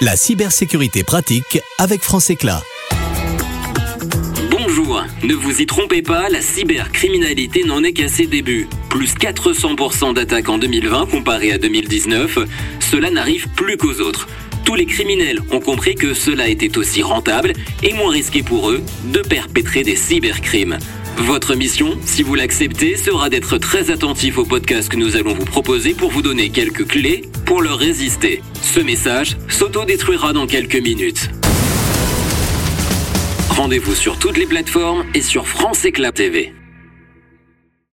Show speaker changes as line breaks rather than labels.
La cybersécurité pratique avec France Éclat.
Bonjour, ne vous y trompez pas, la cybercriminalité n'en est qu'à ses débuts. Plus 400% d'attaques en 2020 comparé à 2019, cela n'arrive plus qu'aux autres. Tous les criminels ont compris que cela était aussi rentable et moins risqué pour eux de perpétrer des cybercrimes. Votre mission, si vous l'acceptez, sera d'être très attentif au podcast que nous allons vous proposer pour vous donner quelques clés pour leur résister. Ce message s'auto-détruira dans quelques minutes. Rendez-vous sur toutes les plateformes et sur France Éclat TV.